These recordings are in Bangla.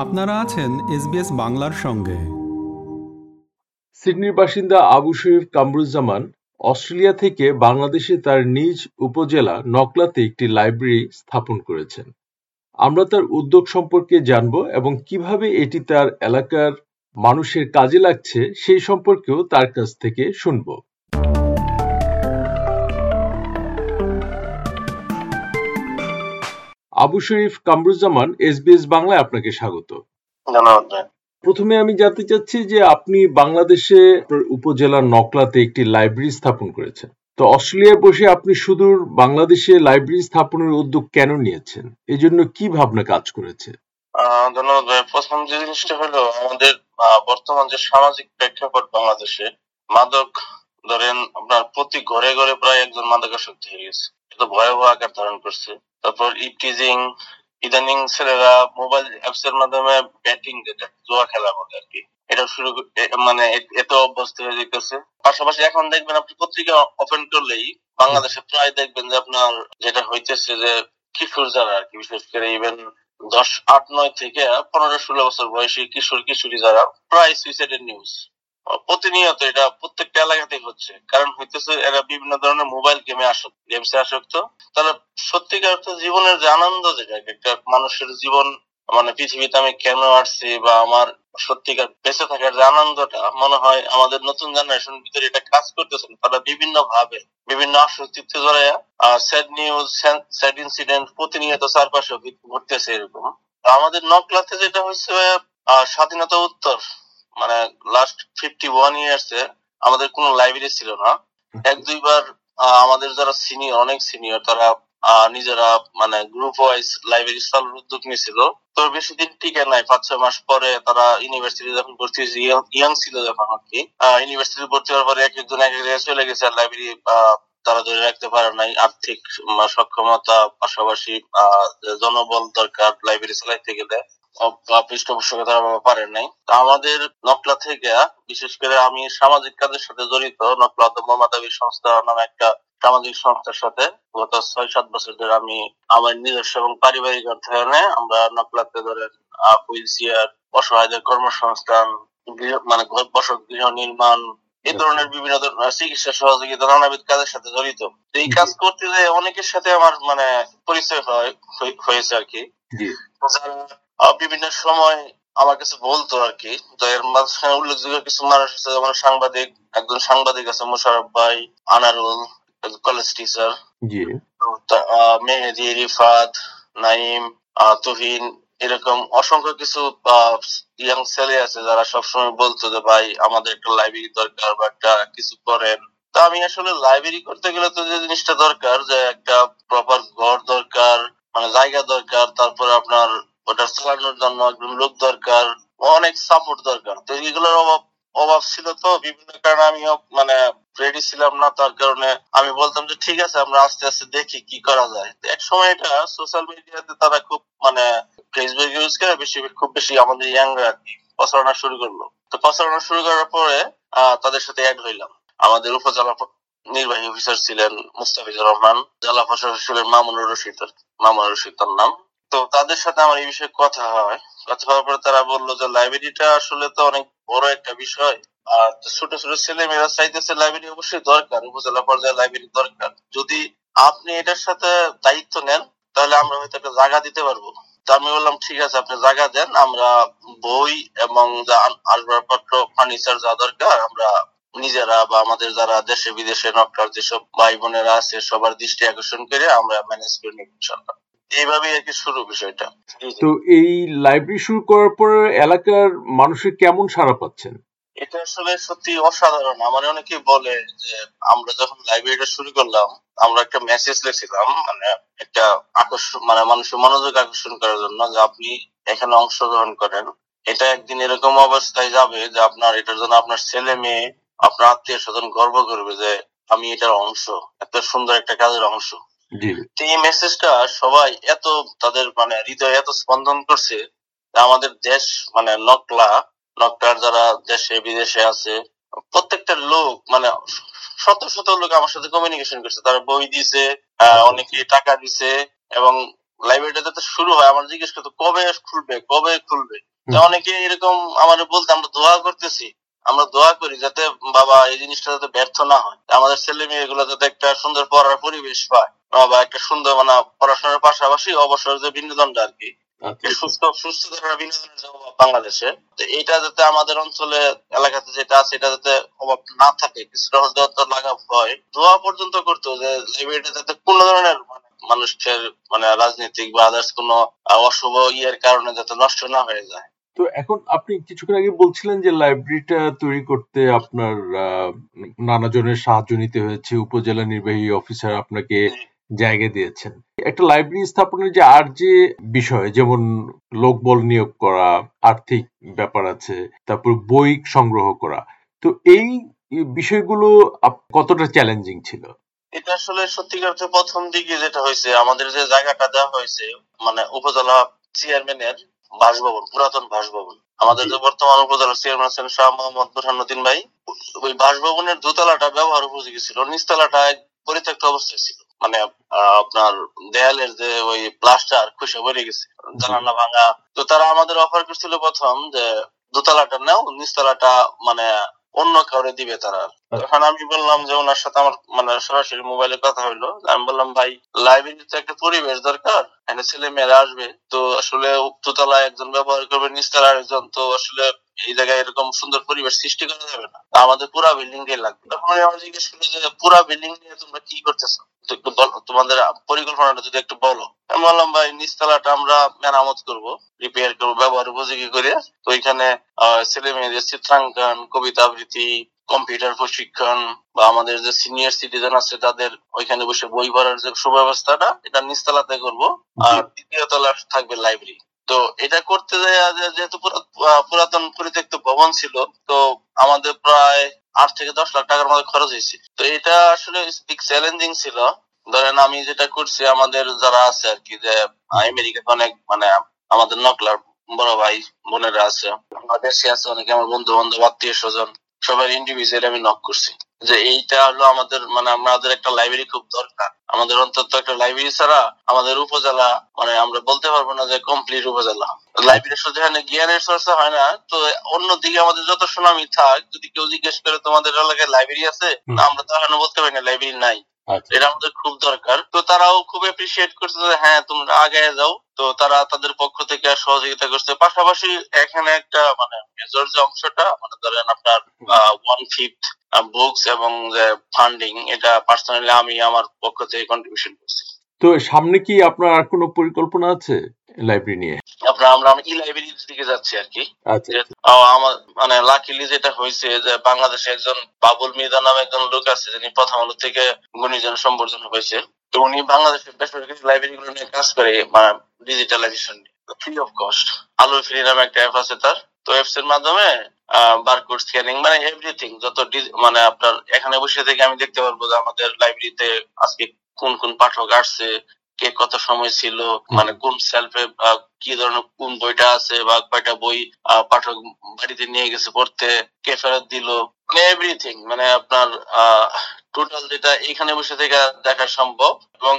আপনারা আছেন এসবিএস বাংলার সঙ্গে। সিডনির বাসিন্দা আবু শরীফ কামরুজ্জামান অস্ট্রেলিয়া থেকে বাংলাদেশে তার নিজ উপজেলা নকলাতে একটি লাইব্রেরি স্থাপন করেছেন। আমরা তার উদ্যোগ সম্পর্কে জানব এবং কীভাবে এটি তার এলাকার মানুষের কাজে লাগছে সেই সম্পর্কেও তার কাছ থেকে শুনব। আবু শরীফ কামরুজ্জামান এসবিএস বাংলায় আপনাকে স্বাগত। ধন্যবাদ প্রথমে আমি জানতে চাচ্ছি যে আপনি বাংলাদেশে উপজেলার নকলাতে একটি লাইব্রেরি স্থাপন করেছেন। তো অস্ট্রেলিয়ায় বসে আপনি সুদূর বাংলাদেশে লাইব্রেরি স্থাপনের উদ্যোগ কেন নিয়েছেন? এজন্য কি ভাবনা কাজ করেছে? ধন্যবাদ ভাই। প্রথম যে জিনিসটা হলো আমাদের বর্তমান যে সামাজিক প্রেক্ষাপট বাংলাদেশে মাদক ধরেন আপনার প্রতি ঘরে ঘরে প্রায় একজন মাদকাসক্ত হয়ে গেছে। এটা ভয়াবহ আকার ধারণ করছে। তারপর ইপটিজিং ইদানিং ছেলেরা মোবাইল অ্যাপস এর মাধ্যমে ব্যাটিং যেটা, জুয়া খেলা বলে আর কি। এটা শুরু মানে এত অভ্যস্ত হয়ে যেতেছে পাশাপাশি এখন দেখবেন আপনি পত্রিকা ওপেন করলেই বাংলাদেশে প্রায় দেখবেন যে আপনার যেটা হইতেছে যে কিশোর যারা আর কি, বিশেষ করে ইভেন দশ, আট, নয় থেকে পনেরো, ষোলো বছর বয়সী কিশোর, কিশোরী যারা, প্রায় সুইসাইডের নিউজ প্রতিনিয়ত এটা প্রত্যেকটা এলাকাতেই হচ্ছে। কারণ হইতেছে এরা বিভিন্ন ধরনের মোবাইল গেমে আসক্ত গেমসে আসক্ত। তারা সত্যিকার অর্থে জীবনের যে আনন্দ যেটা, একটা মানুষের জীবন মানে পৃথিবীতে আমি কেন আসছি বা আমার সত্যিকার বেঁচে থাকার যে আনন্দটা, মনে হয় আমাদের নতুন জেনারেশন ভিতরে এটা কাজ করতেছেন তারা বিভিন্ন ভাবে বিভিন্ন আসক্তিতে জড়াইয়া স্যাড নিউজ স্যাড ইনসিডেন্ট প্রতিনিয়ত চারপাশে ঘটতেছে এরকম। আমাদের নকলাতে যেটা হচ্ছে স্বাধীনতা উত্তর। মানে লাস্ট ফিফটি ওয়ান ইয়ার্স এ আমাদের কোনো লাইব্রেরি ছিল না। এক দুইবার আমাদের যারা সিনিয়র অনেক সিনিয়র তারা নিজেরা মানে গ্রুপ ওয়াইজ লাইব্রেরি চালুর উদ্যোগ নিয়েছিল। তো বেশি দিন টিকে নাই পাঁচ ছয় মাস পরে তারা ইউনিভার্সিটি যখন ভর্তি হয়েছে ইয়াং ছিল যখন আর কি। ইউনিভার্সিটি ভর্তি হওয়ার পরে এক একজন এক জায়গায় চলে গেছে আর লাইব্রেরি তারা ধরে রাখতে পারে নাই। আর্থিক সক্ষমতা পাশাপাশি জনবল দরকার লাইব্রেরি চালাইতে গেলে। অপ- আহ, পৃষ্ঠপোষকতা তারা পারেন নাই। তো আমাদের নকলা থেকে বিশেষ করে আমি সামাজিক কাজের সাথে জড়িত নকলা সংস্থা নামে একটা সামাজিক সংস্থার সাথে। গত ছয় সাত বছর ধরে আমি আমার নিজস্ব এবং পারিবারিক অর্থায়নে আমরা নকলাতে ধরেন হুইল চেয়ার অসহায়দের কর্মসংস্থান মানে বসত গৃহ নির্মাণ এই ধরনের বিভিন্ন ধরনের চিকিৎসা সহযোগিতা নানাবিধ কাজের সাথে জড়িত। এই কাজ করতে যে অনেকের সাথে আমার মানে পরিচয় হয় হয়েছে আর কি। বিভিন্ন সময় আমার কাছে বলতো আর কি। তো এর মাঝখানে উল্লেখযোগ্য কিছু মানুষ আছে যেমন সাংবাদিক একজন সাংবাদিক আছে মোশারফ ভাই আনারুল কলেজ টিচার মেহেদি রিফাত নাইম তুহিন এরকম অসংখ্য কিছু ইয়াং ছেলে আছে যারা সবসময় বলতো যে ভাই আমাদের একটা লাইব্রেরি দরকার বা একটা কিছু করেন। তা আমি আসলে লাইব্রেরি করতে গেলে তো যে জিনিসটা দরকার যে একটা প্রপার ঘর দরকার মানে জায়গা দরকার তারপরে আপনার ওটা চালানোর জন্য একজন লোক দরকার, অনেক সাপোর্ট দরকার। তো এগুলোর অভাব অভাব ছিল তো, বিভিন্ন কারণে আমিও মানে রেডি ছিলাম না, তার কারণে আমি বলতাম যে, ঠিক আছে, আমরা আস্তে আস্তে দেখি কি করা যায়। এক সময় এটা সোশ্যাল মিডিয়াতে তারা খুব মানে ফেসবুক ইউজ করে বেশি খুব বেশি আমাদের ইয়াংরা আর কি প্রচারণা শুরু করল। তো প্রচারণা শুরু করার পরে তাদের সাথে অ্যাড হইলাম। আমাদের উপজেলা নির্বাহী অফিসার ছিলেন মুস্তাফিজুর রহমান, জেলা প্রশাসক ছিলেন মামুনুর রশিদ মামুনুর রশিদ তার নাম। তো তাদের সাথে আমার এই বিষয়ে কথা হয়। কথা হওয়ার পরে তারা বলল যে লাইব্রেরিটা আসলে তো অনেক বড় একটা বিষয়। আর ছোট ছোট ছেলে মেয়েরা চাইতেছে লাইব্রেরি অবশ্যই দরকার, উপজেলা পর্যায়ে লাইব্রেরি দরকার। যদি আপনি এটার সাথে দায়িত্ব নেন, তাহলে আমরা হয়তো একটা জায়গা দিতে পারব। তো আমি বললাম, ঠিক আছে, আপনি জায়গা দেন, আমরা বই এবং যা আসবাবপত্র ফার্নিচার যা দরকার, আমরা নিজেরা বা আমাদের যারা দেশে বিদেশে নকটার যেসব ভাই বোনেরা আছে, সবার দৃষ্টি আকর্ষণ করে আমরা ম্যানেজ করে নিব ইনশাল্লাহ এইভাবেই আর কি শুরু বিষয়টা। তো এই লাইব্রেরি শুরু করার পর এলাকার মানুষের কেমন সাড়া পাচ্ছেন? এটা আসলে সত্যি অসাধারণ। আমার অনেকে বলে যে আমরা যখন লাইব্রেরিটা শুরু করলাম আমরা একটা মেসেজ লিখছিলাম মানে একটা আকর্ষণ মানে মানুষের মনোযোগ আকর্ষণ করার জন্য যে আপনি এখানে অংশগ্রহণ করেন। এটা একদিন এরকম অবস্থায় যাবে যে আপনার এটার জন্য আপনার ছেলে মেয়ে আপনার আত্মীয় স্বজন গর্ব করবে যে আমি এটার অংশ এত সুন্দর একটা কাজের অংশ। তো এই মেসেজটা সবাই এত তাদের মানে হৃদয়ে এত স্পন্দন করছে আমাদের দেশ মানে নকলা নকলার যারা দেশে বিদেশে আছে প্রত্যেকটা লোক মানে শত শত লোক আমার সাথে কমিউনিকেশন করছে। তারা বই দিছে অনেকে টাকা দিছে এবং লাইব্রেরিটা যাতে শুরু হয় আমার জিজ্ঞেস করতো কবে খুলবে? কবে খুলবে? অনেকে এরকম আমার বলতে আমরা দোয়া করতেছি। আমরা দোয়া করি যাতে বাবা এই জিনিসটা যাতে ব্যর্থ না হয়। আমাদের ছেলে মেয়ে গুলো যাতে একটা সুন্দর পড়ার পরিবেশ পায়। বা একটা সুন্দর মানে পড়াশোনার পাশাপাশি অবসর যে বিনোদনটা আর কি। আচ্ছা। সুস্থ সুস্থ ধারা বিনোদনের যে অভাব বাংলাদেশে তো এটা যাতে আমাদের অঞ্চলে এলাকাতে যেটা আছে এটা যাতে অভাব না থাকে কিছুটা লাগাব হয়। দোয়া পর্যন্ত করতো যে লাইব্রেরিটা যাতে কোন ধরনের মানে মানুষের মানে রাজনৈতিক বা আদার্স কোনো অশুভ ইয়ের কারণে যাতে নষ্ট না হয়ে যায়। তো এখন আপনি কিছুক্ষণ আগে বলছিলেন যে লাইব্রেরিটা তৈরি করতে আপনার আহ, নানা জনের সাহায্য নিতে হয়েছে উপজেলা নির্বাহী অফিসার আপনাকে জায়গা দিয়েছেন। একটা লাইব্রেরি স্থাপনের যে আর যে বিষয়, যেমন লোকবল নিয়োগ করা, আর্থিক ব্যাপার আছে, তারপর বই সংগ্রহ করা, তো এই বিষয়গুলো কতটা চ্যালেঞ্জিং ছিল? এটা আসলে সত্যিকার প্রথম দিকে যেটা হয়েছে, আমাদের যে জায়গাটা দেওয়া হয়েছে মানে উপজেলা চেয়ারম্যানের বাসভবন, পুরাতন বাসভবন। আমাদের যে বর্তমান উপজেলা চেয়ারম্যান আছেন শাহ মোহাম্মদ বুরহানুদ্দিন ভাই, ওই বাসভবনের দোতলাটা ব্যবহার উপযোগী ছিল, নিচতলাটা পরিত্যক্ত অবস্থায় ছিল। মানে আপনার দেয়ালের যে ওই প্লাস্টার খুশে পড়ে গেছে জানালা ভাঙা। তো তারা আমাদের অফার করছিল প্রথম যে দোতলাটা নাও নিচতলাটা মানে অন্য কাউরে দিবে তারা। তখন আমি বললাম যে ওনার সাথে আমার মানে সরাসরি মোবাইলে কথা হইল। আমি বললাম ভাই লাইব্রেরিতে একটা পরিবেশ দরকার এখানে ছেলে মেয়েরা আসবে। তো আসলে উক্ততলায় একজন ব্যবহার করবে নিচতলায় একজন তো আসলে এই জায়গায় এরকম সুন্দর পরিবেশ সৃষ্টি করা যাবে না। আমাদের পুরা বিল্ডিং টাই লাগবে। তখন আমার জিজ্ঞেস করল যে পুরা বিল্ডিং নিয়ে তোমরা কি করতেছো? একটু তোমাদের পরিকল্পনাটা যদি একটু বলো। আমি বললাম, ভাই, নিচতলাটা আমরা মেরামত করব রিপেয়ার করব, ব্যবহার উপযোগী করে। তো ওইখানে ছেলে মেয়েদের চিত্রাঙ্কন, কবিতা আবৃত্তি কম্পিউটার প্রশিক্ষণ বা আমাদের যে সিনিয়র সিটিজেন আছে, তাদের ওইখানে বসে বই পড়ার যে সুব্যবস্থাটা, এটা নিচতলাতে করব। আর দ্বিতীয় তলা থাকবে লাইব্রেরি তো এটা করতে যেহেতু পুরাতন পরিত্যক্ত ভবন ছিল, তো আমাদের প্রায় আট থেকে দশ লাখ টাকার মতো খরচ হয়েছে। তো এটা আসলে চ্যালেঞ্জিং ছিল। ধরেন আমি যেটা করছি, আমাদের যারা আছে আর কি যে আমেরিকাতে অনেক মানে আমাদের নকলার বড় ভাই, বোনেরা আছে। আমার দেশে আছে অনেকে, আমার বন্ধু বান্ধব আত্মীয় স্বজন সবাই ইন্ডিভিজুয়ালি আমি নক করছি। যে এইটা হলো আমাদের মানে আমাদের একটা লাইব্রেরি খুব দরকার। আমাদের অন্তত একটা লাইব্রেরি ছাড়া আমাদের উপজেলা মানে আমরা বলতে পারব না যে কমপ্লিট উপজেলা। লাইব্রেরি শুধু এখানে জ্ঞানের চর্চা হয় না তো অন্যদিকে আমাদের যত সুনামি থাক যদি কেউ জিজ্ঞেস করে তোমাদের এলাকায় লাইব্রেরি আছে না আমরা তো এখনও বলতে পারি না লাইব্রেরি নাই। আচ্ছা। এটা আমাদের খুব দরকার। তো তারাও খুব এপ্রিসিয়েট করছে যে হ্যাঁ তোমরা আগে যাও। তো তারা তাদের পক্ষ থেকে সহযোগিতা করছে। পাশাপাশি এখানে একটা মানে মেজর যে অংশটা মানে ধরেন আপনার ওয়ান ফিফথ বুকস এবং যে ফান্ডিং এটা পার্সোনালি আমি আমার পক্ষ থেকে কন্ট্রিবিউশন করছি। তো সামনে কি আপনার আর কোনো পরিকল্পনা আছে লাইব্রেরি নিয়ে? আপনার আমরা আমরা ই লাইব্রেরির দিকে যাচ্ছি আর কি। আচ্ছা আহ, আমার মানে লাকিলি যেটা হয়েছে যে বাংলাদেশে একজন বাবুল মির্জা নামে একজন লোক আছে যিনি প্রথম আলো থেকে গুণীজন সম্বর্ধনা হয়েছে তো উনি বাংলাদেশের বেসরকারি লাইব্রেরি গুলো নিয়ে কাজ করে মানে digitalisation free of cost Alo free নামে একটা অ্যাপ আছে তার। তো অ্যাপস এর মাধ্যমে বারকোড স্ক্যানিং মানে এভরিথিং যত মানে আপনার এখানে বসে থেকে আমি দেখতে পারব যে আমাদের লাইব্রেরিতে আজকে কোন কোন পাঠক আসছে, কে কত সময় ছিল মানে কোন সেলফে কি ধরনের, কোন বইটা আছে বা কয়টা বই পাঠক বাড়িতে নিয়ে গেছে পড়তে, কে ফেরত দিল মানে এভরিথিং মানে আপনার টোটাল যেটা এখানে বসে থেকে দেখা সম্ভব। এবং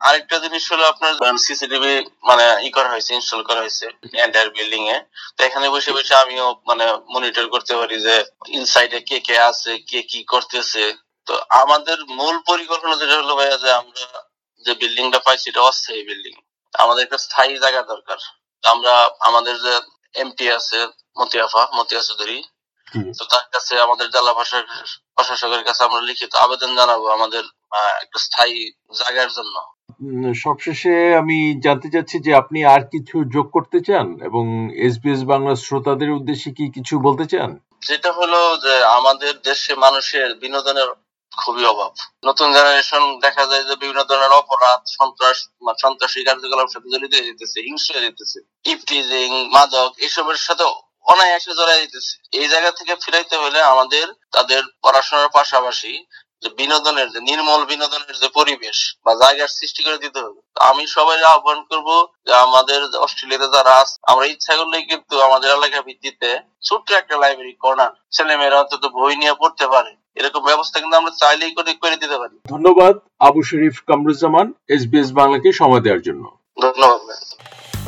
আরেকটা জিনিস হলো আপনার সিসিটিভি মানে ই করা হয়েছে ইনস্টল করা হয়েছে এন্টায়ার বিল্ডিং এ, তো এখানে বসে বসে আমিও মানে মনিটর করতে পারি যে ইনসাইডে কে কে আছে, কে কি করতেছে। তো আমাদের মূল পরিকল্পনা যেটা হলো ভাইয়া যে আমরা যে বিল্ডিংটা পাইছি এটা অস্থায়ী বিল্ডিং আমাদের একটা স্থায়ী জায়গা দরকার। আমরা আমাদের যে এমপি আছে, মতিয়াফা মতিয়া চৌধুরী। তো তার কাছে আমাদের জেলা প্রশাসকের কাছে আমরা লিখিত আবেদন জানাব আমাদের একটা স্থায়ী জায়গার জন্য। সবশেষে আমি জানতে চাচ্ছি যে আপনি আর কিছু যোগ করতে চান? এবং এসবিএস বাংলা শ্রোতাদের উদ্দেশ্যে কি কিছু বলতে চান? যেটা হলো যে আমাদের দেশে মানুষের বিনোদনের খুবই অভাব। নতুন জেনারেশন দেখা যায় যে বিভিন্ন ধরনের অপরাধ সন্ত্রাস সন্ত্রাসী কার্যকলাপ সাথে জড়িত হয়ে যেতেছে হিংসা হয়ে যেতেছে ইফটিজিং মাদক এসবের সাথে অনায়াসে জড়াই যেতেছে এই জায়গা থেকে ফিরাইতে হলে আমাদের তাদের পড়াশোনার পাশাপাশি যে বিনোদনের যে নির্মল বিনোদনের যে পরিবেশ বা জায়গার সৃষ্টি করে দিতে হবে। আমি সবাই আহ্বান করব যে আমাদের অস্ট্রেলিয়াতে যারা আছে আমরা ইচ্ছা করলেই কিন্তু আমাদের এলাকা ভিত্তিতে ছোট্ট একটা লাইব্রেরি কর্নার ছেলে মেয়েরা অন্তত বই নিয়ে পড়তে পারে। এরকম ব্যবস্থা কিন্তু আমরা চাইলেই করে করে দিতে পারি। ধন্যবাদ আবু শরীফ কামরুজ্জামান এসবিএস বাংলাকে সময় দেওয়ার জন্য। ধন্যবাদ।